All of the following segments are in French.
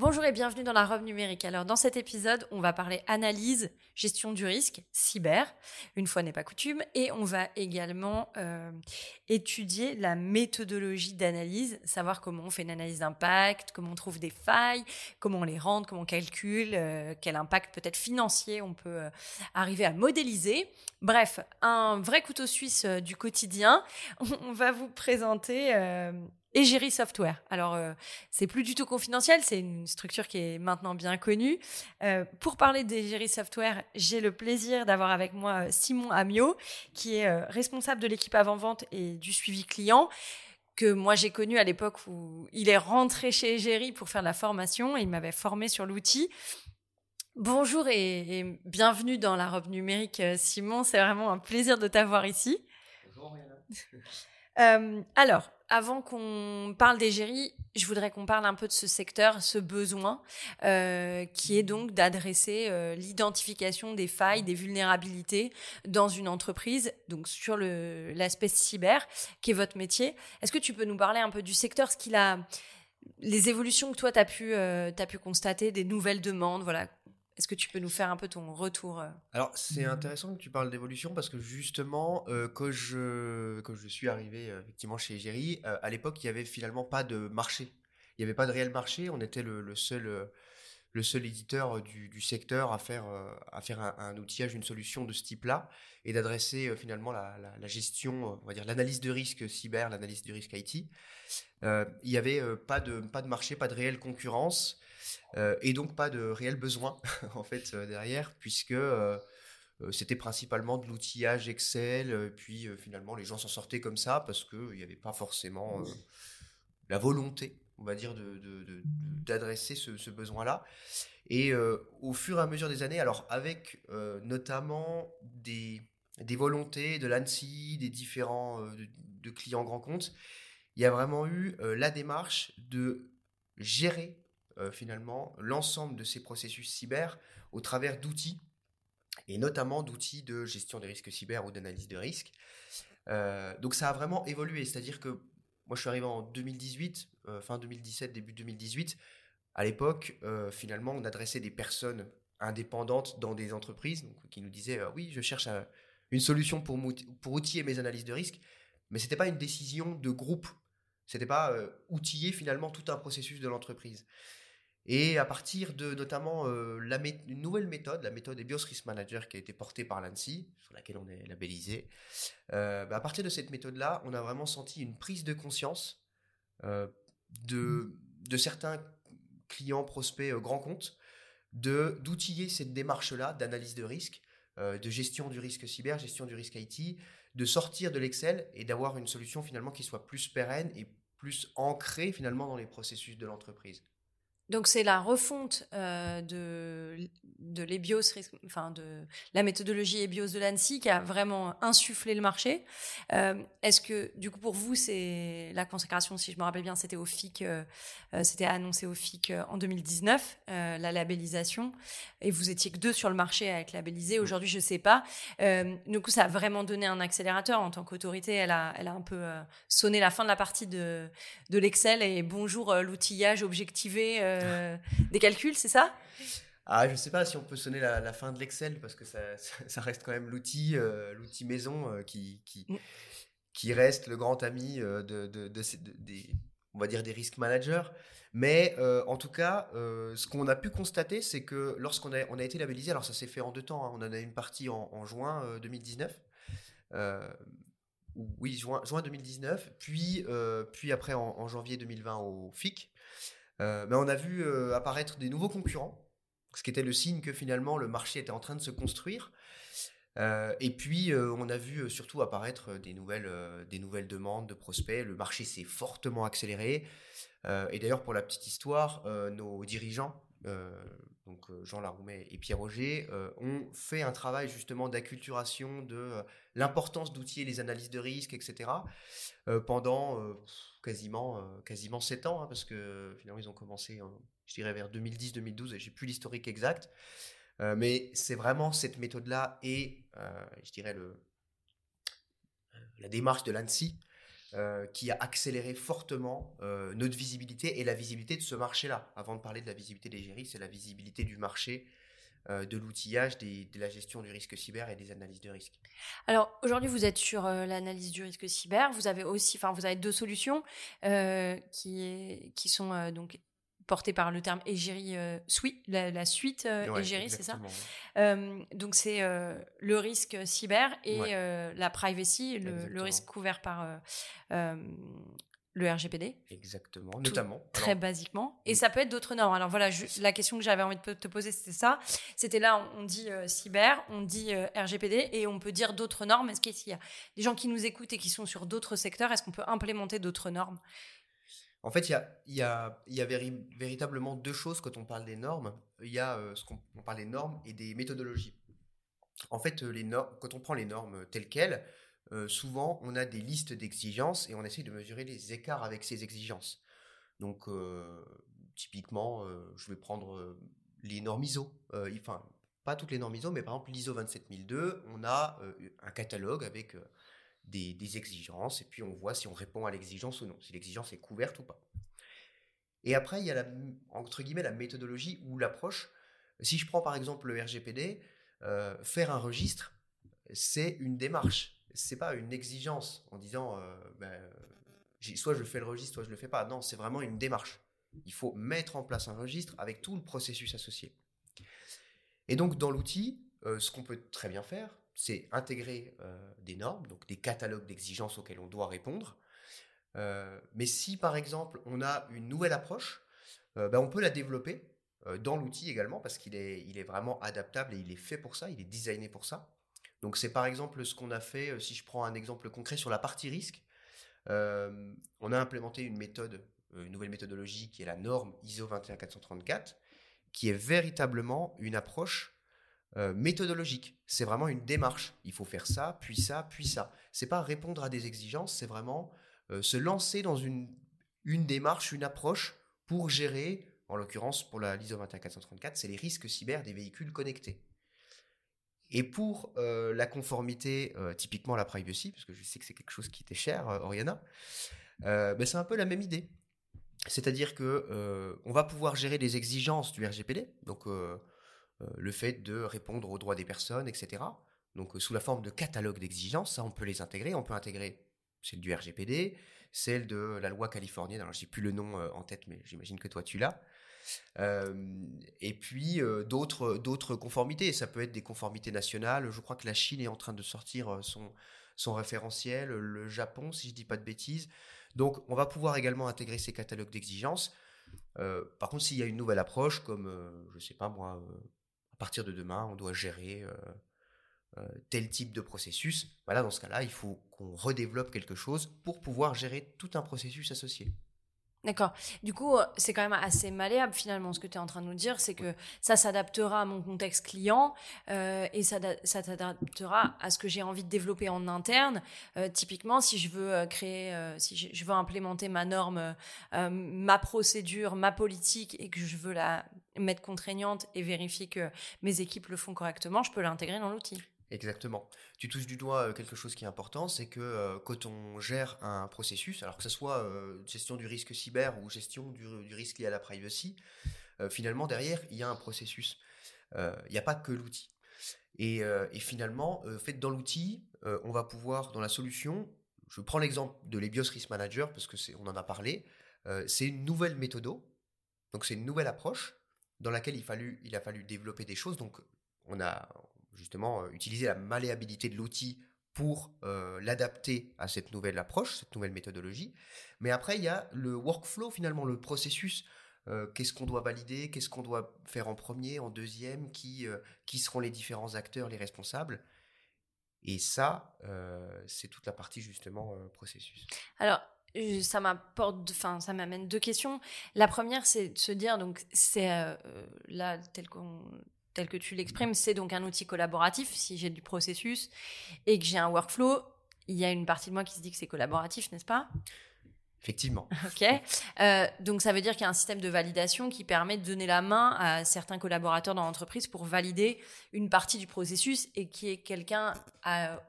Bonjour et bienvenue dans la robe numérique. Alors dans cet épisode, on va parler analyse, gestion du risque, cyber, une fois n'est pas coutume, et on va également euh, étudier la méthodologie d'analyse, savoir comment on fait une analyse d'impact, comment on trouve des failles, comment on les rend, comment on calcule, euh, quel impact peut-être financier on peut euh, arriver à modéliser. Bref, un vrai couteau suisse du quotidien. On va vous présenter Egeri Software. Alors, euh, c'est plus du tout confidentiel, c'est une structure qui est maintenant bien connue. Euh, pour parler d'Egeri Software, j'ai le plaisir d'avoir avec moi euh, Simon Amiot, qui est responsable de l'équipe avant-vente et du suivi client, que moi j'ai connu à l'époque où il est rentré chez Egeri pour faire de la formation et il m'avait formé sur l'outil. Bonjour et, et, bienvenue dans la robe numérique, Simon. C'est vraiment un plaisir de t'avoir ici. Bonjour, euh, alors, avant qu'on parle d'égérie, je voudrais qu'on parle un peu de ce secteur, ce besoin, euh, qui est donc d'adresser euh, l'identification des failles, des vulnérabilités dans une entreprise, donc sur l'aspect cyber, qui est votre métier. Est-ce que tu peux nous parler un peu du secteur, ce qu'il a, les évolutions que toi, tu as, pu, euh, as pu constater, des nouvelles demandes, voilà, est-ce que tu peux nous faire un peu ton retour euh Alors, c'est intéressant que tu parles d'évolution parce que justement, euh, quand, je, je suis arrivé euh, effectivement chez Egeri, à l'époque, il n'y avait finalement pas de marché. Il n'y avait pas de réel marché. On était le, seul, le seul éditeur du, secteur à faire, à faire un, outillage, une solution de ce type-là et d'adresser finalement la, gestion, on va dire l'analyse de risque cyber, l'analyse du risque IT. il n'y avait pas, de, pas de marché, pas de réelle concurrence. Et donc pas de réel besoin en fait derrière, puisque c'était principalement de l'outillage Excel, puis finalement les gens s'en sortaient comme ça parce qu'il n'y avait pas forcément la volonté, on va dire, d'adresser de, ce, besoin-là. Et au fur et à mesure des années, alors avec notamment des, des volontés de l'ANSI, des différents de, clients grands comptes, il y a vraiment eu la démarche de gérer euh, finalement l'ensemble de ces processus cyber au travers d'outils, et notamment d'outils de gestion des risques cyber ou d'analyse de risques. Euh, donc ça a vraiment évolué, c'est-à-dire que moi je suis arrivé en 2018, euh, fin 2017, début 2018. À l'époque, finalement, on adressait des personnes indépendantes dans des entreprises qui nous disaient oui, je cherche une solution pour, pour outiller mes analyses de risques, mais ce n'était pas une décision de groupe. C'était pas outiller finalement tout un processus de l'entreprise. Et à partir de notamment euh, la une nouvelle méthode, la méthode EBIOS Risk Manager qui a été portée par l'ANSI, sur laquelle on est labellisé, euh, bah, à partir de cette méthode-là, on a vraiment senti une prise de conscience euh, de, de certains clients, prospects, grands comptes, d'outiller cette démarche-là d'analyse de risque, de gestion du risque cyber, gestion du risque IT, de sortir de l'Excel et d'avoir une solution finalement qui soit plus pérenne et plus ancrée finalement dans les processus de l'entreprise. Donc c'est la refonte euh, de, de l'EBIOS, enfin de la méthodologie EBIOS de l'ANSI qui a vraiment insufflé le marché. Euh, est-ce que du coup pour vous c'est la consécration, si je me rappelle bien, c'était au FIC, euh, c'était annoncé au FIC en 2019 la labellisation et vous étiez que deux sur le marché à être labellisé. Mmh. Aujourd'hui je sais pas. du coup ça a vraiment donné un accélérateur en tant qu'autorité. Elle a, elle a un peu sonné la fin de la partie de de l'Excel et bonjour l'outillage objectivé euh, des calculs, c'est ça? Ah, je ne sais pas si on peut sonner la, fin de l'Excel parce que ça, ça, reste quand même l'outil, euh, l'outil maison euh, qui, qui, mm. qui, reste le grand ami de, de, des, on va dire des risk managers. Mais en tout cas, ce qu'on a pu constater, c'est que lorsqu'on a, on a été labellisé, alors ça s'est fait en deux temps, hein, on en a une partie en, juin 2019. oui, juin, juin 2019, puis, puis après en, en, janvier 2020 au FIC. Euh, mais on a vu euh, apparaître des nouveaux concurrents, ce qui était le signe que finalement le marché était en train de se construire. Euh, et puis, on a vu surtout apparaître des nouvelles, des nouvelles demandes de prospects. Le marché s'est fortement accéléré. et d'ailleurs, pour la petite histoire, nos dirigeants donc Jean Laroumet et Pierre Roger, ont fait un travail justement d'acculturation de l'importance d'outiller les analyses de risque, etc. pendant quasiment quasiment sept ans, hein, parce que finalement ils ont commencé, je dirais vers 2010-2012, et j'ai plus l'historique exact. mais c'est vraiment cette méthode-là et, je dirais, le, la démarche de l'ANSI euh, qui a accéléré fortement euh, notre visibilité et la visibilité de ce marché-là. Avant de parler de la visibilité des géris, c'est la visibilité du marché, euh, de l'outillage, de la gestion du risque cyber et des analyses de risque. Alors aujourd'hui, vous êtes sur l'analyse du risque cyber. Vous avez aussi, enfin, vous avez deux solutions qui, qui sont donc porté par le terme euh, suite, la, suite euh, égérie, c'est ça? euh, Donc c'est le risque cyber et la privacy, le, risque couvert par le RGPD. Exactement, notamment. Très basiquement. Et ça peut être d'autres normes. Alors voilà, la question que j'avais envie de te poser, c'était ça. C'était là, on dit cyber, on dit RGPD et on peut dire d'autres normes. Est-ce qu'il y a des gens qui nous écoutent et qui sont sur d'autres secteurs Est-ce qu'on peut implémenter d'autres normes? En fait, il y a, véritablement deux choses quand on parle des normes. Il y a euh, ce qu'on parle des normes et des méthodologies. En fait, les normes, quand on prend les normes telles quelles, euh, souvent on a des listes d'exigences et on essaie de mesurer les écarts avec ces exigences. Donc, euh, typiquement, je vais prendre les normes ISO. enfin, pas toutes les normes ISO, mais par exemple l'ISO 27002, on a un catalogue avec des, exigences, et puis on voit si on répond à l'exigence ou non, si l'exigence est couverte ou pas. Et après, il y a la, entre guillemets la méthodologie ou l'approche. Si je prends par exemple le RGPD, euh, faire un registre, c'est une démarche. C'est pas une exigence en disant euh, ben, soit je fais le registre, soit je le fais pas. Non, c'est vraiment une démarche. Il faut mettre en place un registre avec tout le processus associé. Et donc dans l'outil, euh, ce qu'on peut très bien faire, c'est intégrer euh, des normes, donc des catalogues d'exigences auxquels on doit répondre. Mais si par exemple on a une nouvelle approche, ben, on peut la développer dans l'outil également parce qu'il est, il est vraiment adaptable et il est fait pour ça, il est designé pour ça. Donc c'est par exemple ce qu'on a fait, si je prends un exemple concret sur la partie risque, on a implémenté une méthode, une nouvelle méthodologie qui est la norme ISO 21434, qui est véritablement une approche euh, méthodologique. C'est vraiment une démarche. Il faut faire ça, puis ça, puis ça. C'est pas répondre à des exigences, c'est vraiment euh, se lancer dans une, une démarche, une approche pour gérer, en l'occurrence pour la l'ISO 21434, c'est les risques cyber des véhicules connectés. Et pour euh, la conformité, typiquement la privacy, parce que je sais que c'est quelque chose qui était cher, Oriana, ben c'est un peu la même idée. C'est-à-dire que on va pouvoir gérer des exigences du RGPD, donc euh, le fait de répondre aux droits des personnes, etc. Donc euh, sous la forme de catalogue d'exigences, ça on peut les intégrer. On peut intégrer celle du RGPD, celle de la loi californienne. Alors, je plus le nom euh, en tête, mais j'imagine que toi, tu l'as. Et puis, d'autres, conformités. Ça peut être des conformités nationales. Je crois que la Chine est en train de sortir son, référentiel, le Japon, si je dis pas de bêtises. Donc, on va pouvoir également intégrer ces catalogues d'exigences. par contre, s'il y a une nouvelle approche, comme, je sais pas moi, partir de demain, on doit gérer euh, euh, tel type de processus. Voilà, dans ce cas-là, il faut qu'on redéveloppe quelque chose pour pouvoir gérer tout un processus associé. D'accord. Du coup, euh, c'est quand même assez malléable finalement ce que tu es en train de nous dire, c'est que ça s'adaptera à mon contexte client et ça, ça s'adaptera à ce que j'ai envie de développer en interne. typiquement, si je veux créer, si je veux implémenter ma norme, ma procédure, ma politique et que je veux la mettre contraignante et vérifier que mes équipes le font correctement, je peux l'intégrer dans l'outil. Exactement. Tu touches du doigt quelque chose qui est important, c'est que quand on gère un processus, alors que ce soit gestion du risque cyber ou gestion du, risque lié à la privacy, finalement derrière il y a un processus. Il n'y a pas que l'outil. Et, finalement, fait dans l'outil, on va pouvoir dans la solution. Je prends l'exemple de l'EBIOS Risk Manager parce que c'est, on en a parlé. c'est une nouvelle méthode, donc c'est une nouvelle approche dans laquelle il, il a fallu développer des choses. Donc, on a justement euh, utilisé la malléabilité de l'outil pour euh, l'adapter à cette nouvelle approche, cette nouvelle méthodologie. Mais après, il y a le workflow, finalement, le processus. Euh, qu'est-ce qu'on doit valider? Qu'est-ce qu'on doit faire en premier, en deuxième? Qui, qui seront les différents acteurs, les responsables? Et ça, c'est toute la partie justement processus. Alors, ça m'apporte, ça m'amène deux questions. La première, c'est de se dire, donc, c'est là, tel, tel que tu l'exprimes, c'est donc un outil collaboratif. Si j'ai du processus et que j'ai un workflow, il y a une partie de moi qui se dit que c'est collaboratif, n'est-ce pas? Effectivement. Ok. Euh, donc ça veut dire qu'il y a un système de validation qui permet de donner la main à certains collaborateurs dans l'entreprise pour valider une partie du processus et qui est quelqu'un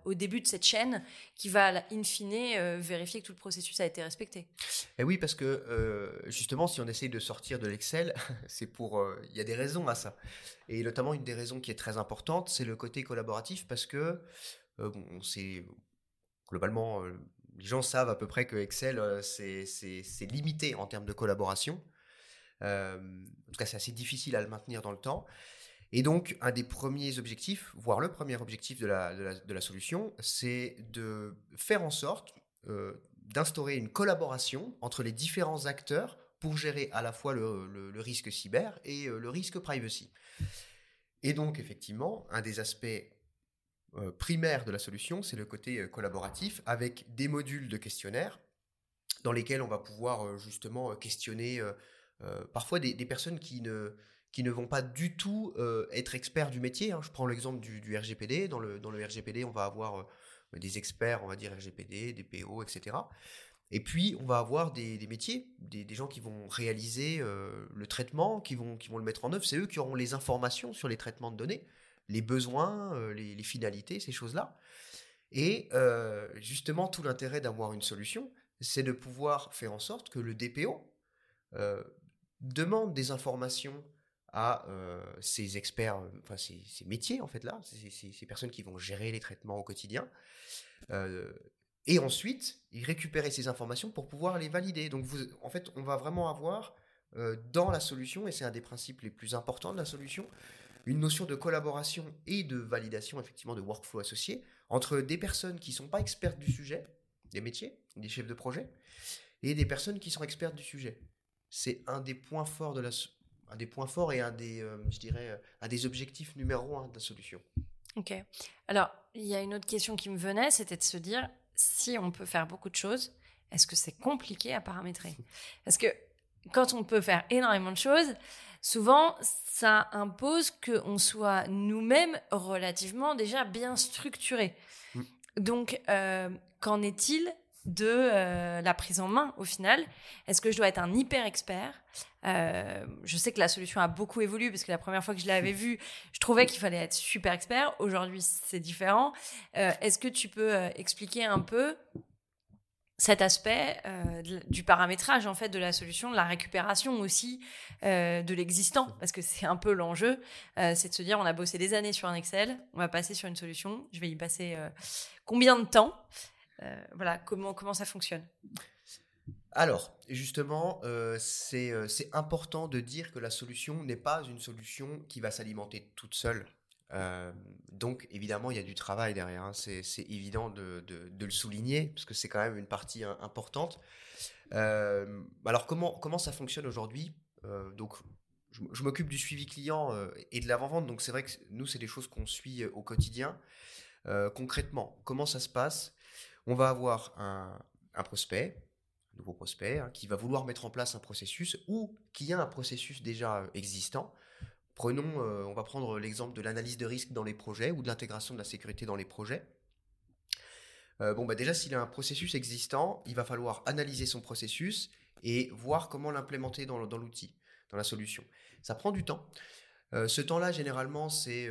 au début de cette chaîne qui va in fine euh, vérifier que tout le processus a été respecté. Et eh oui, parce que euh, justement, si on essaye de sortir de l'Excel, c'est pour il y a des raisons à ça. Et notamment une des raisons qui est très importante, c'est le côté collaboratif parce que bon, c'est globalement les gens savent à peu près que Excel, euh, c'est limité en termes de collaboration. Euh, en tout cas, c'est assez difficile à le maintenir dans le temps. Et donc, un des premiers objectifs, voire le premier objectif de la, de la, solution, c'est de faire en sorte euh, d'instaurer une collaboration entre les différents acteurs pour gérer à la fois le, le risque cyber et le risque privacy. Et donc, effectivement, un des aspects primaire de la solution, c'est le côté euh, collaboratif avec des modules de questionnaires dans lesquels on va pouvoir euh, justement questionner parfois des, personnes qui ne, qui ne vont pas du tout être experts du métier. Hein. Je prends l'exemple du, RGPD. Dans le, dans le RGPD, on va avoir des experts, on va dire RGPD, des PO, etc. Et puis, on va avoir des, métiers, des, gens qui vont réaliser le traitement, qui vont, qui vont le mettre en œuvre. C'est eux qui auront les informations sur les traitements de données les besoins, euh, les, finalités, ces choses-là. Et euh, justement, tout l'intérêt d'avoir une solution, c'est de pouvoir faire en sorte que le DPO euh, demande des informations à ces experts, enfin ces, métiers en fait là, ces, personnes qui vont gérer les traitements au quotidien, et ensuite récupérer ces informations pour pouvoir les valider. Donc vous, en fait, on va vraiment avoir dans la solution, et c'est un des principes les plus importants de la solution, une notion de collaboration et de validation, effectivement, de workflow associé entre des personnes qui ne sont pas expertes du sujet, des métiers, des chefs de projet, et des personnes qui sont expertes du sujet. C'est un des points forts de la, un des points forts et un des, euh, je dirais, euh, un des objectifs numéro un de la solution. Ok. Alors, il y a une autre question qui me venait, c'était de se dire, si on peut faire beaucoup de choses, est-ce que c'est compliqué à paramétrer? Parce que quand on peut faire énormément de choses, souvent, ça impose qu'on soit nous-mêmes relativement déjà bien structurés. Mm. Donc, euh, qu'en est-il de euh, la prise en main au final? Est-ce que je dois être un hyper expert euh, Je sais que la solution a beaucoup évolué parce que la première fois que je l'avais vue, je trouvais qu'il fallait être super expert. Aujourd'hui, c'est différent. Est-ce que tu peux expliquer un peu cet aspect euh, du paramétrage en fait de la solution, de la récupération aussi euh, de l'existant, parce que c'est un peu l'enjeu, euh, c'est de se dire on a bossé des années sur un Excel, on va passer sur une solution, je vais y passer combien de temps, voilà comment comment ça fonctionne? Alors, justement, c'est important de dire que la solution n'est pas une solution qui va s'alimenter toute seule. Euh, donc évidemment, il y a du travail derrière, hein. c'est évident de, le souligner, parce que c'est quand même une partie importante. Euh, alors comment, comment ça fonctionne aujourd'hui? Euh, Donc je, m'occupe du suivi client et de l'avant-vente, donc c'est vrai que nous, c'est des choses qu'on suit au quotidien. concrètement, comment ça se passe? On va avoir un, prospect, un nouveau prospect, hein, qui va vouloir mettre en place un processus ou qui a un processus déjà existant Prenons, euh, on va prendre l'exemple de l'analyse de risque dans les projets ou de l'intégration de la sécurité dans les projets. Euh, bon, bah déjà, s'il a un processus existant, il va falloir analyser son processus et voir comment l'implémenter dans, l'outil, dans la solution. Ça prend du temps. Euh, ce temps-là, généralement, c'est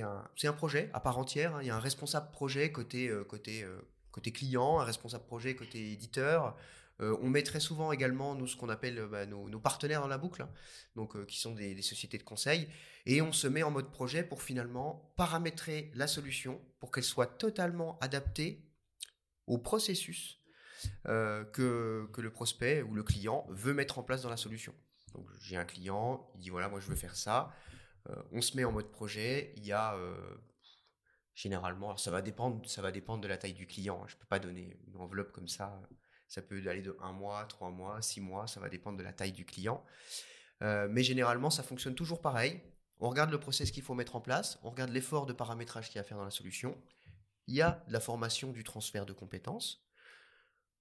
un, projet à part entière. Hein. Il y a un responsable projet côté client, un responsable projet côté éditeur, euh, on met très souvent également ce qu'on appelle euh, bah, nos, partenaires dans la boucle, hein. euh, qui sont des, sociétés de conseil, et on se met en mode projet pour finalement paramétrer la solution pour qu'elle soit totalement adaptée au processus que, le prospect ou le client veut mettre en place dans la solution. J'ai un client, il dit voilà moi je veux faire ça, on se met en mode projet, il y a généralement, alors ça va dépendre, ça va dépendre de la taille du client. Hein. Je ne peux pas donner une enveloppe comme ça ça peut aller de un mois, trois mois, six mois, ça va dépendre de la taille du client. Euh, mais généralement, ça fonctionne toujours pareil. On regarde le process qu'il faut mettre en place, on regarde l'effort de paramétrage qu'il y a à faire dans la solution. Il y a la formation du transfert de compétences.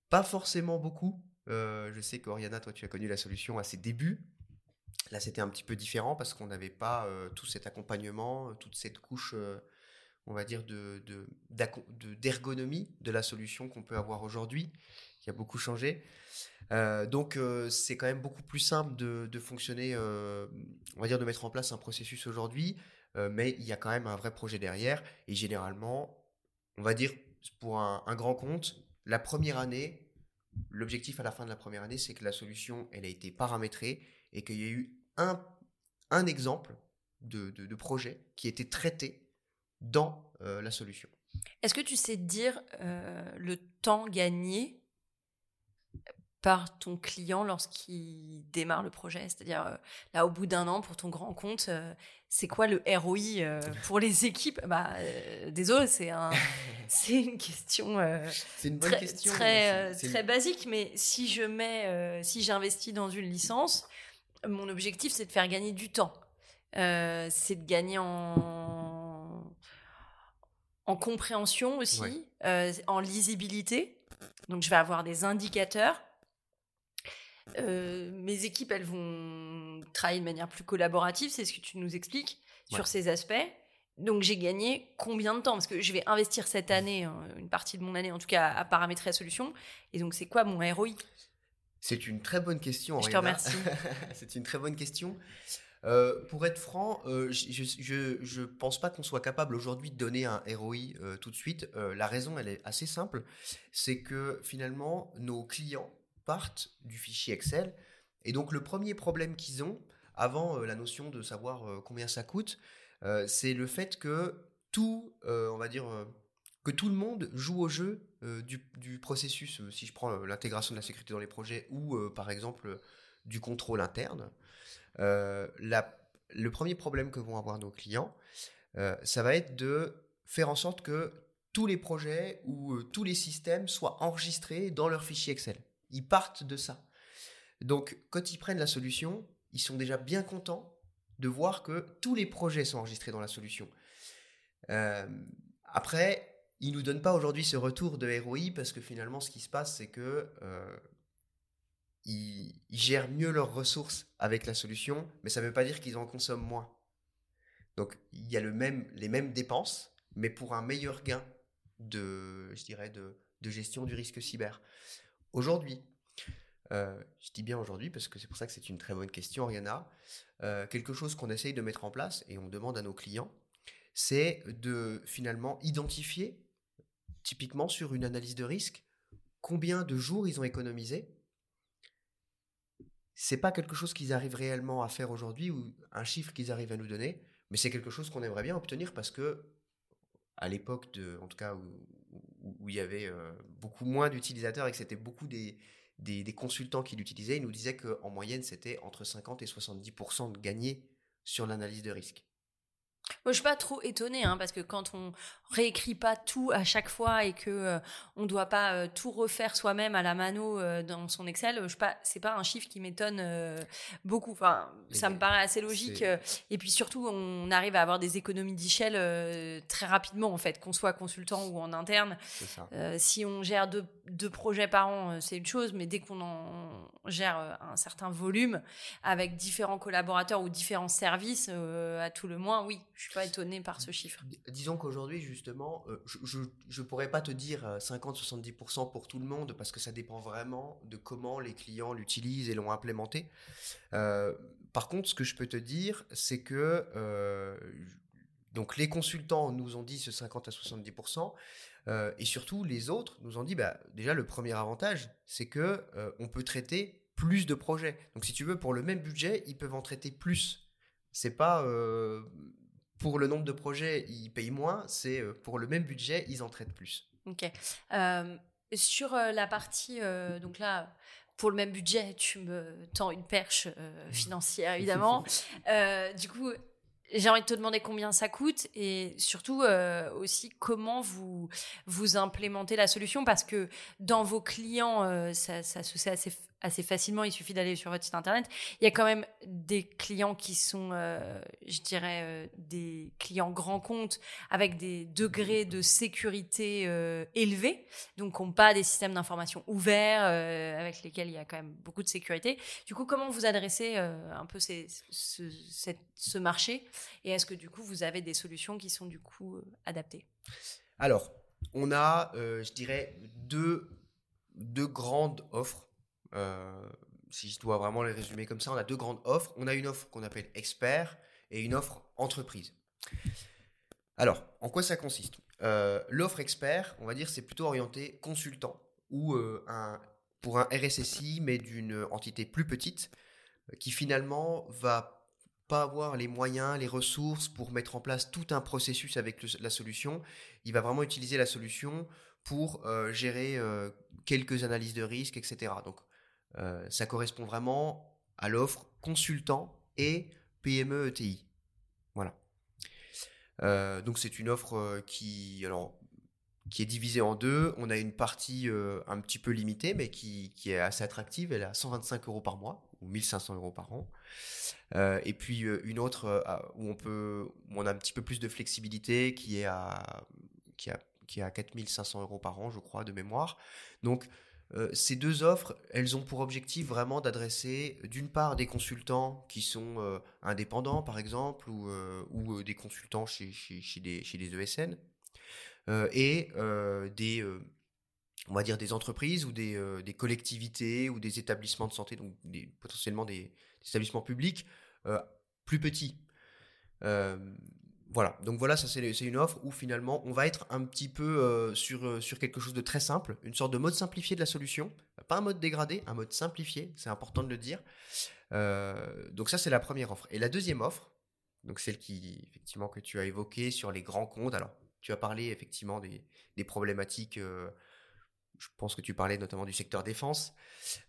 Pas forcément beaucoup. je sais qu'Oriana, toi, tu as connu la solution à ses débuts. Là, c'était un petit peu différent parce qu'on n'avait pas tout cet accompagnement, toute cette couche on va dire, de, d'ergonomie de, la solution qu'on peut avoir aujourd'hui, qui a beaucoup changé. Euh, donc, euh, c'est quand même beaucoup plus simple de, fonctionner, euh, on va dire, de mettre en place un processus aujourd'hui, mais il y a quand même un vrai projet derrière. Et généralement, on va dire, pour un, grand compte, la première année, l'objectif à la fin de la première année, c'est que la solution, elle a été paramétrée et qu'il y a eu un, exemple de, projet qui été traité dans la solution. Est-ce que tu sais dire le temps gagné par ton client lorsqu'il démarre le projet? C'est-à-dire, euh, là, au bout d'un an, pour ton grand compte, c'est quoi le ROI pour les équipes? Bah, Désolé, c'est un, une question, une bonne très, question, très, très basique, mais si je mets, si j'investis dans une licence, mon objectif, c'est de faire gagner du temps. c'est de gagner en en compréhension aussi, euh, en lisibilité. Donc, je vais avoir des indicateurs. Euh, mes équipes, elles vont travailler de manière plus collaborative, c'est ce que tu nous expliques sur ces aspects. Donc, j'ai gagné combien de temps? Parce que je vais investir cette année, hein, une partie de mon année en tout cas, à paramétrer la solution. Et donc, c'est quoi mon ROI C'est une très bonne question. Je te remercie. c'est une très bonne question. Euh, pour être franc, euh, je ne pense pas qu'on soit capable aujourd'hui de donner un ROI euh, tout de suite. la raison, elle est assez simple. C'est que finalement, nos clients partent du fichier Excel. Et donc, le premier problème qu'ils ont, avant la notion de savoir combien ça coûte, c'est le fait que tout, on va dire, que tout le monde joue au jeu du, processus. Si je prends l'intégration de la sécurité dans les projets ou, par exemple, du contrôle interne. Euh, le premier problème que vont avoir nos clients, euh, ça va être de faire en sorte que tous les projets ou euh, tous les systèmes soient enregistrés dans leur fichier Excel. Ils partent de ça. Donc, quand ils prennent la solution, ils sont déjà bien contents de voir que tous les projets sont enregistrés dans la solution. après, ils ne nous donnent pas aujourd'hui ce retour de ROI parce que finalement, ce qui se passe, c'est que ils, gèrent mieux leurs ressources avec la solution, mais ça ne veut pas dire qu'ils en consomment moins. Donc il y a les mêmes dépenses, mais pour un meilleur gain de, je dirais, de, gestion du risque cyber. Aujourd'hui, euh, je dis bien aujourd'hui parce que c'est pour ça que c'est une très bonne question, Ariana. Euh, quelque chose qu'on essaye de mettre en place et on demande à nos clients, c'est de finalement identifier, typiquement sur une analyse de risque, combien de jours ils ont économisé c'est pas quelque chose qu'ils arrivent réellement à faire aujourd'hui ou un chiffre qu'ils arrivent à nous donner, mais c'est quelque chose qu'on aimerait bien obtenir parce que à l'époque de, en tout cas où, où il y avait euh, beaucoup moins d'utilisateurs et que c'était beaucoup des, consultants qui l'utilisaient, ils nous disaient qu'en moyenne c'était entre 50 et 70% de gagné sur l'analyse de risque. Moi, je suis pas trop étonnée, hein, parce que quand on réécrit pas tout à chaque fois et que euh, on doit pas euh, tout refaire soi-même à la mano euh, dans son Excel, je pas, c'est pas un chiffre qui m'étonne beaucoup. Enfin, ça me paraît assez logique. et puis surtout, on arrive à avoir des économies d'échelle très rapidement, en fait, qu'on soit consultant ou en interne. si on gère deux, deux projets par an, c'est une chose, mais dès qu'on en gère un certain volume avec différents collaborateurs ou différents services, à tout le moins, oui, je suis pas étonné par ce chiffre. Disons qu'aujourd'hui, justement, euh, je ne pourrais pas te dire 50-70% euh, pour tout le monde parce que ça dépend vraiment de comment les clients l'utilisent et l'ont implémenté. Euh, par contre, ce que je peux te dire, c'est que donc les consultants nous ont dit ce 50 à 70%. et surtout, les autres nous ont dit, bah, déjà, le premier avantage, c'est que on peut traiter plus de projets. Donc, si tu veux, pour le même budget, ils peuvent en traiter plus. C'est pas pour le nombre de projets, ils payent moins, c'est euh, pour le même budget, ils en traitent plus. Ok. Euh, sur euh, la partie, donc là, pour le même budget, tu me tends une perche financière, évidemment. du coup, j'ai envie de te demander combien ça coûte et surtout aussi comment vous, vous implémentez la solution parce que dans vos clients, ça, ça se sait assez assez facilement. Il suffit d'aller sur votre site internet. Il y a quand même des clients qui sont, euh, je dirais, euh, des clients grands comptes avec des degrés de sécurité euh, élevés, donc n'ont pas des systèmes d'information ouverts avec lesquels il y a quand même beaucoup de sécurité. Du coup, comment vous adressez un peu ces, ce, ce, marché? Et est-ce que du coup vous avez des solutions qui sont du coup adaptées? Alors, on a, je dirais, deux, deux grandes offres euh, si je dois vraiment les résumer comme ça, on a deux grandes offres. On a une offre qu'on appelle expert et une offre entreprise. Alors, en quoi ça consiste? Euh, L'offre expert, on va dire, c'est plutôt orienté consultant ou euh, pour un RSSI, mais d'une entité plus petite, qui finalement va pas avoir les moyens, les ressources pour mettre en place tout un processus avec la solution. Il va vraiment utiliser la solution pour gérer quelques analyses de risque, etc. Donc, euh, ça correspond vraiment à l'offre consultant et PME ETI. Voilà. Euh, donc c'est une offre euh, qui, alors, qui est divisée en deux. On a une partie un petit peu limitée, mais qui, qui, est assez attractive. Elle est à 125 euros par mois ou 1500 euros par an. et puis une autre où on peut, où on a un petit peu plus de flexibilité, qui est à, qui a, qui est à 4500 euros par an, je crois, de mémoire. Donc euh, ces deux offres, elles ont pour objectif vraiment d'adresser d'une part des consultants qui sont euh, indépendants par exemple ou, euh, des consultants chez, des, chez des ESN et des, on va dire des entreprises ou des, collectivités ou des établissements de santé, donc potentiellement des établissements publics plus petits. Voilà, donc voilà, ça c'est une offre où finalement on va être un petit peu euh, sur, euh, sur quelque chose de très simple, une sorte de mode simplifié de la solution, pas un mode dégradé, un mode simplifié, c'est important de le dire. Euh, donc ça c'est la première offre. Et la deuxième offre, donc celle qui effectivement que tu as évoquée sur les grands comptes, alors tu as parlé effectivement des problématiques je pense que tu parlais notamment du secteur défense.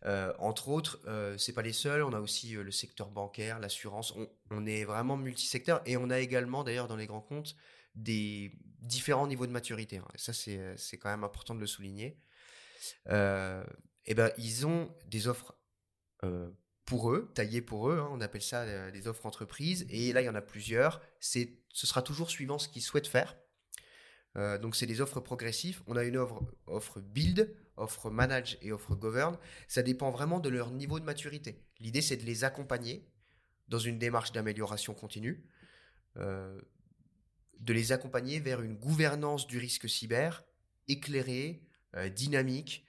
Euh, entre autres, euh, c'est pas les seuls. On a aussi euh, le secteur bancaire, l'assurance. On, est vraiment multisecteur et on a également, d'ailleurs, dans les grands comptes, des différents niveaux de maturité. Hein. ça, c'est quand même important de le souligner. et ben, ils ont des offres pour eux, taillées pour eux. Hein. on appelle ça des offres entreprises. Et là, il y en a plusieurs. C'est, ce sera toujours suivant ce qu'ils souhaitent faire. Euh, donc c'est des offres progressives. On a une offre, build, offre manage et offre govern. Ça dépend vraiment de leur niveau de maturité. L'idée c'est de les accompagner dans une démarche d'amélioration continue, euh, de les accompagner vers une gouvernance du risque cyber éclairée, euh, dynamique,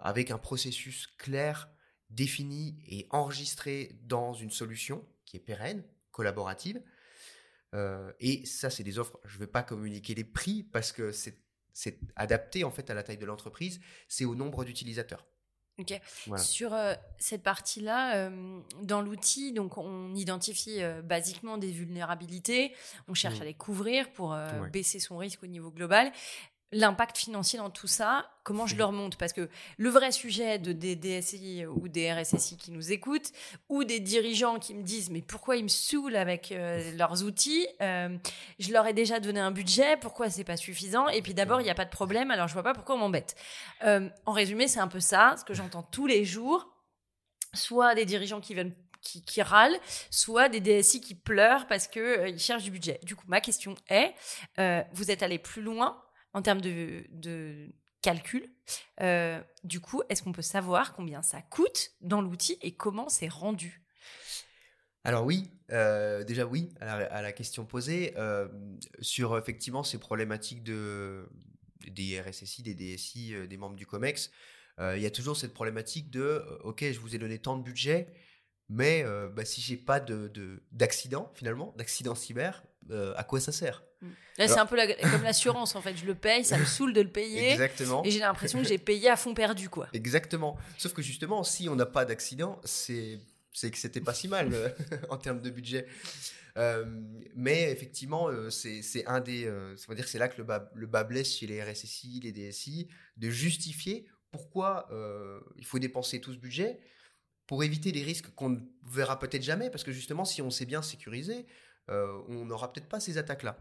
avec un processus clair, défini et enregistré dans une solution qui est pérenne, collaborative, euh, et ça, c'est des offres. Je ne vais pas communiquer les prix parce que c'est adapté en fait à la taille de l'entreprise. C'est au nombre d'utilisateurs. Ok. Sur euh, cette partie-là, euh, dans l'outil, donc on identifie basiquement des vulnérabilités, on cherche mmh. à les couvrir pour baisser son risque au niveau global l'impact financier dans tout ça, comment je le remonte? Parce que le vrai sujet de des DSI ou des RSSI qui nous écoutent, ou des dirigeants qui me disent mais pourquoi ils me saoulent avec euh, leurs outils euh, Je leur ai déjà donné un budget, pourquoi c'est pas suffisant? Et puis d'abord, il n'y a pas de problème, alors je vois pas pourquoi on m'embête. Euh, en résumé, c'est un peu ça, ce que j'entends tous les jours. Soit des dirigeants qui viennent qui, râlent, soit des DSI qui pleurent parce que ils cherchent du budget. Du coup, ma question est, vous êtes allé plus loin en termes de, calcul. Euh, du coup, est-ce qu'on peut savoir combien ça coûte dans l'outil et comment c'est rendu? Alors oui, euh, déjà oui, à la, question posée, euh, sur effectivement ces problématiques de, des RSSI, des DSI, des membres du COMEX, il y a toujours cette problématique de, ok, je vous ai donné tant de budget, mais bah, si j'ai pas d'accident de, finalement, d'accident cyber, à quoi ça sert? Là, c'est un peu comme l'assurance, en fait. Je le paye, ça me saule de le payer. Exactement. Et j'ai l'impression que j'ai payé à fond perdu, quoi. Exactement. Sauf que justement, si on n'a pas d'accident, c'est c'est que c'était pas si mal euh, en termes de budget. Euh, mais effectivement, euh, c'est un des. ça veut dire c'est là que le bas, le bas blesse chez les RSSI, les DSI, de justifier pourquoi il faut dépenser tout ce budget pour éviter des risques qu'on ne verra peut-être jamais. Parce que justement, si on sait bien sécuriser, euh, on n'aura peut-être pas ces attaques-là.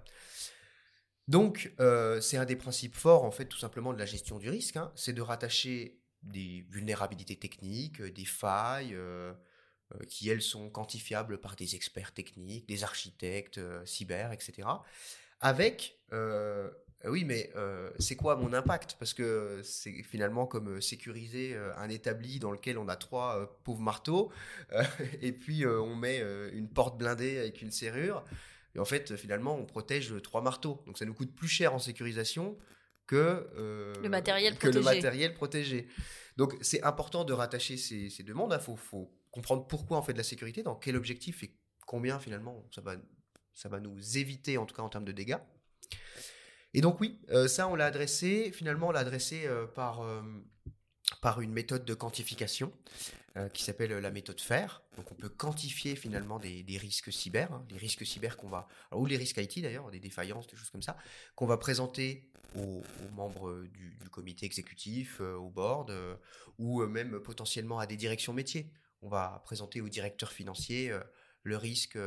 Donc, euh, c'est un des principes forts, en fait, tout simplement de la gestion du risque, hein. c'est de rattacher des vulnérabilités techniques, des failles qui, elles, sont quantifiables par des experts techniques, des architectes, cyber, etc. Avec euh, oui, mais euh, c'est quoi mon impact? Parce que c'est finalement comme euh, sécuriser un établi dans lequel on a trois pauvres marteaux, et puis on met une porte blindée avec une serrure. Et en fait, finalement, on protège trois marteaux. Donc ça nous coûte plus cher en sécurisation que, le, matériel que le matériel protégé. Donc c'est important de rattacher ces, deux mondes. Il faut, faut, comprendre pourquoi on fait de la sécurité, dans quel objectif et combien finalement ça va, ça va nous éviter, en tout cas en termes de dégâts. Et donc oui, euh, ça on l'a adressé, finalement on l'a adressé euh, par, euh, par une méthode de quantification qui s'appelle la méthode FAIR. Donc on peut quantifier finalement des, risques cyber, hein, les risques cyber qu'on va, ou les risques IT d'ailleurs, des défaillances, des choses comme ça, qu'on va présenter aux, membres du, comité exécutif, au board, ou même potentiellement à des directions métiers. On va présenter au directeur financier le risque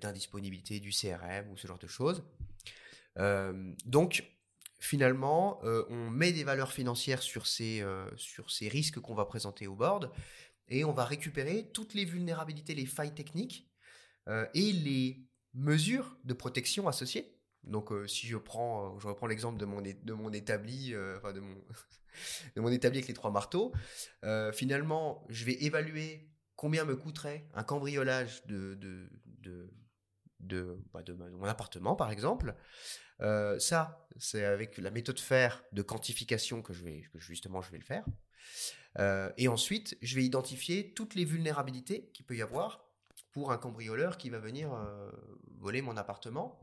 d'indisponibilité du CRM ou ce genre de choses. Euh, donc, finalement, euh, on met des valeurs financières sur ces, euh, sur ces risques qu'on va présenter au board et on va récupérer toutes les vulnérabilités, les failles techniques et les mesures de protection associées. Donc, si je prends, je reprends l'exemple de mon, de mon établi, enfin de mon, de mon établi avec les trois marteaux, finalement, je vais évaluer combien me coûterait un cambriolage de, de, de, bah, de mon appartement, par exemple. Euh, ça, c'est avec la méthode faire de quantification que je vais, justement, je vais le faire. Euh, et ensuite, je vais identifier toutes les vulnérabilités qu'il peut y avoir pour un cambrioleur qui va venir euh, voler mon appartement.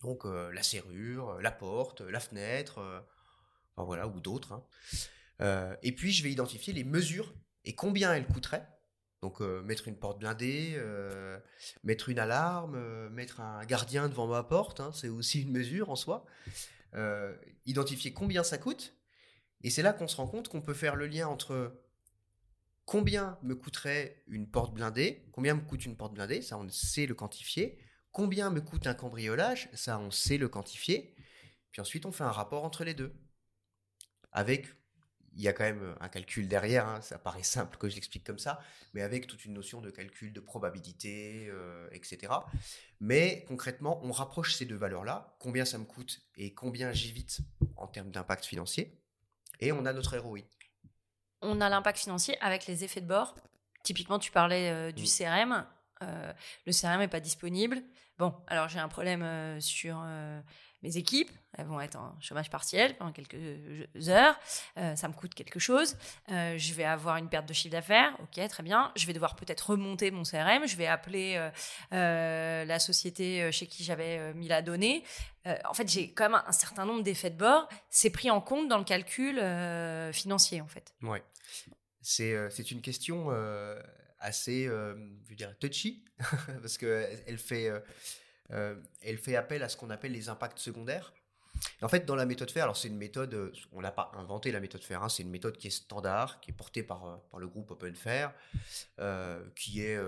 Donc la serrure, la porte, la fenêtre, voilà, ou d'autres. Hein. et puis je vais identifier les mesures et combien elles coûteraient donc euh, mettre une porte blindée, euh, mettre une alarme, euh, mettre un gardien devant ma porte, hein, c'est aussi une mesure en soi. identifier combien ça coûte. Et c'est là qu'on se rend compte qu'on peut faire le lien entre combien me coûterait une porte blindée, combien me coûte une porte blindée, ça on sait le quantifier. Combien me coûte un cambriolage, ça on sait le quantifier. Puis ensuite on fait un rapport entre les deux. Avec il y a quand même euh, un calcul derrière, hein, ça paraît simple que je l'explique comme ça, mais avec toute une notion de calcul de probabilité, euh, etc. Mais concrètement, on rapproche ces deux valeurs-là, combien ça me coûte et combien j'évite en termes d'impact financier, et on a notre ROI. On a l'impact financier avec les effets de bord. Typiquement, tu parlais euh, du CRM. le CRM n'est pas disponible. Bon, alors j'ai un problème sur mes équipes, elles vont être en chômage partiel pendant quelques heures, euh, ça me coûte quelque chose, euh, je vais avoir une perte de chiffre d'affaires, ok, très bien, je vais devoir peut-être remonter mon CRM, je vais appeler euh, la société chez qui j'avais mis la donnée. en fait, j'ai quand même un certain nombre d'effets de bord, c'est pris en compte dans le calcul financier, en fait. Oui, c'est une question assez, je dire, touchy, parce qu'elle fait euh, elle fait appel à ce qu'on appelle les impacts secondaires. en fait, dans la méthode FAIR, alors c'est une méthode, euh, on n'a pas inventé la méthode FAIR, hein, c'est une méthode qui est standard, qui est portée par, euh, par le groupe OpenFair, qui est,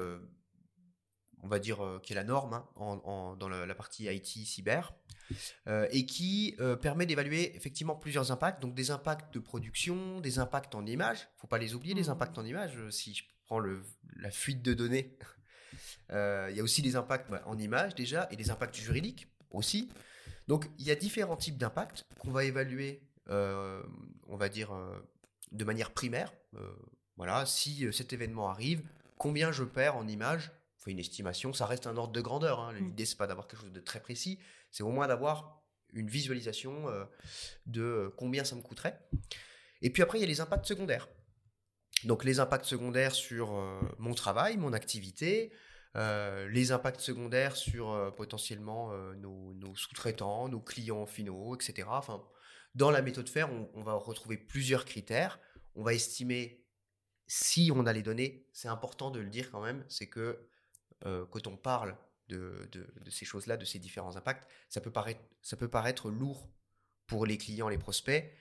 on va dire, qui est la norme hein, dans la, partie IT cyber, et qui permet d'évaluer effectivement plusieurs impacts, donc des impacts de production, des impacts en image, il ne faut pas les oublier, les mmh. impacts en image, si je prends le, la fuite de données euh, il y a aussi des impacts bah, en image déjà et des impacts juridiques aussi. Donc il y a différents types d'impacts qu'on va évaluer, euh, on va dire, euh, de manière primaire. voilà, si cet événement arrive, combien je perds en image? Fait une estimation, ça reste un ordre de grandeur. Hein. Mm. L'idée, c'est pas d'avoir quelque chose de très précis, c'est au moins d'avoir une visualisation de combien ça me coûterait. Et puis après, il y a les impacts secondaires. Donc les impacts secondaires sur mon travail, mon activité, euh, les impacts secondaires sur euh, potentiellement euh, nos, sous-traitants, nos clients finaux, etc. Enfin, dans la méthode FAIR, on, va retrouver plusieurs critères. On va estimer si on a les données. C'est important de le dire quand même, c'est que quand on parle de, ces choses-là, de ces différents impacts, ça peut paraître, ça peut paraître lourd pour les clients, les prospects.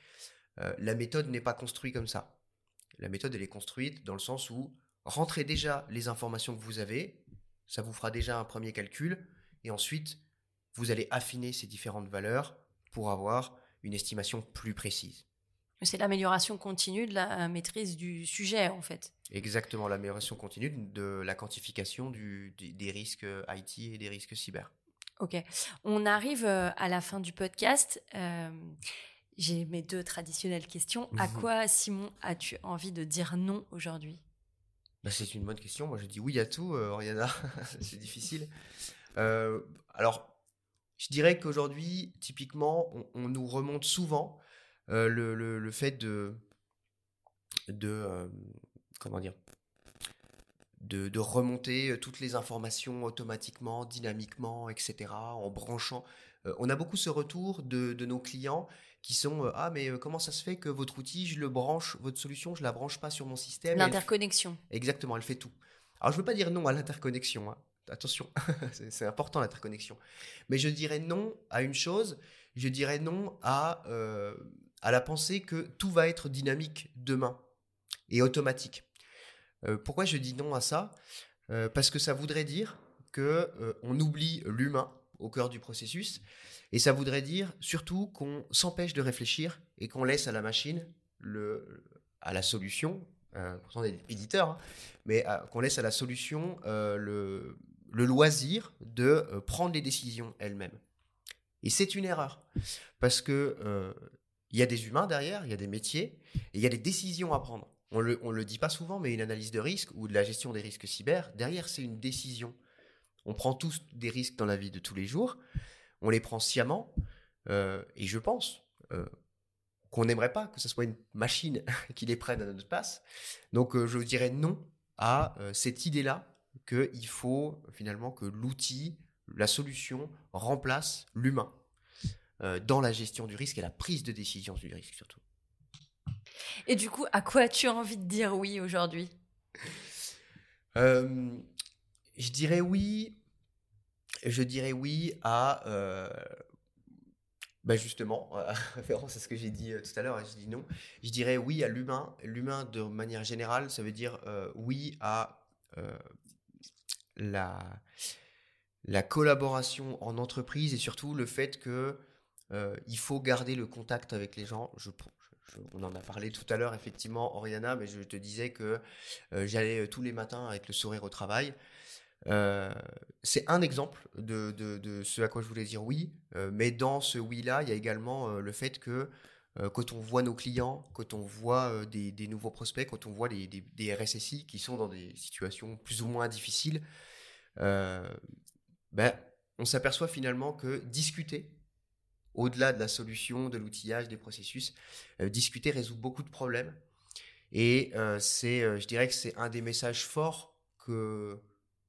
la méthode n'est pas construite comme ça. La méthode, elle est construite dans le sens où rentrez déjà les informations que vous avez, ça vous fera déjà un premier calcul. Et ensuite, vous allez affiner ces différentes valeurs pour avoir une estimation plus précise. C'est l'amélioration continue de la maîtrise du sujet, en fait. Exactement, l'amélioration continue de la quantification du, des risques IT et des risques cyber. Ok, on arrive à la fin du podcast. J'ai mes deux traditionnelles questions. À mhm. quoi, Simon, as-tu envie de dire non aujourd'hui? Bah, C'est une bonne question. Moi, je dis oui à tout, euh, Oriana. c'est difficile. Euh, alors, je dirais qu'aujourd'hui, typiquement, on, nous remonte souvent euh, le, le, fait de. de comment dire de, de, remonter toutes les informations automatiquement, dynamiquement, etc., en branchant. on a beaucoup ce retour de, de nos clients qui sont ah mais comment ça se fait que votre outil je le branche votre solution je la branche pas sur mon système l'interconnexion. exactement elle fait tout. Alors je veux pas dire non à l'interconnexion hein. attention c'est important l'interconnexion. Mais je dirais non à une chose je dirais non à à la pensée que tout va être dynamique demain et automatique. Pourquoi je dis non à ça? Parce que ça voudrait dire que on oublie l'humain au cœur du processus et ça voudrait dire surtout qu'on s'empêche de réfléchir et qu'on laisse à la machine, le, à la solution, euh, pourtant on est éditeur, hein, mais euh, qu'on laisse à la solution euh, le, le, loisir de euh, prendre les décisions elle-même. Et c'est une erreur, parce que il y a des humains derrière, il y a des métiers, et il y a des décisions à prendre. On le, on le dit pas souvent, mais une analyse de risque ou de la gestion des risques cyber, derrière c'est une décision. On prend tous des risques dans la vie de tous les jours on les prend sciemment, euh, et je pense euh, qu'on n'aimerait pas que ce soit une machine qui les prenne à notre place. Donc euh, je dirais non à cette idée-là qu'il faut finalement que l'outil, la solution remplace l'humain dans la gestion du risque et la prise de décision du risque surtout. Et du coup, à quoi as-tu envie de dire oui aujourd'hui? Je dirais oui je dirais oui à. Euh, bah justement, référence à ce que j'ai dit euh, tout à l'heure, et je dis non. Je dirais oui à l'humain. L'humain, de manière générale, ça veut dire euh, oui à la, la collaboration en entreprise et surtout le fait que il faut garder le contact avec les gens. On en a parlé tout à l'heure, effectivement, Oriana, mais je te disais que j'allais tous les matins avec le sourire au travail. Euh, c'est un exemple de, ce à quoi je voulais dire oui, euh, mais dans ce oui-là, il y a également euh, le fait que quand on voit nos clients, quand on voit des, des, nouveaux prospects, quand on voit des, des, RSSI qui sont dans des situations plus ou moins difficiles, ben, on s'aperçoit finalement que discuter, au-delà de la solution, de l'outillage, des processus, discuter résout beaucoup de problèmes. Et c'est, je dirais que c'est un des messages forts que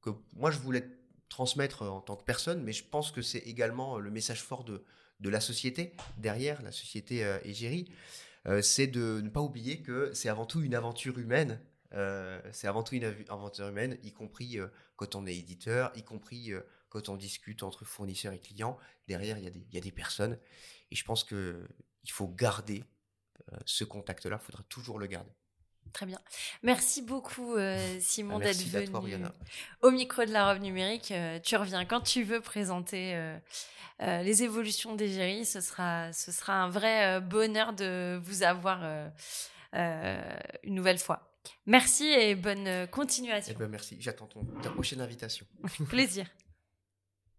que moi je voulais transmettre en tant que personne, mais je pense que c'est également le message fort de, la société, derrière la société euh, égérie, euh, c'est de ne pas oublier que c'est avant tout une aventure humaine, euh, c'est avant tout une aventure humaine, y compris quand on est éditeur, y compris quand on discute entre fournisseurs et clients, derrière il y, y a des personnes, et je pense qu'il faut garder ce contact-là, il faudra toujours le garder. Très bien. Merci beaucoup, euh, Simon, d'être venu au micro de la robe numérique. Euh, tu reviens quand tu veux présenter euh, les évolutions d'Égérie. Ce sera, ce sera un vrai bonheur de vous avoir une nouvelle fois. Merci et bonne continuation. Eh ben merci. J'attends ta prochaine invitation. Plaisir.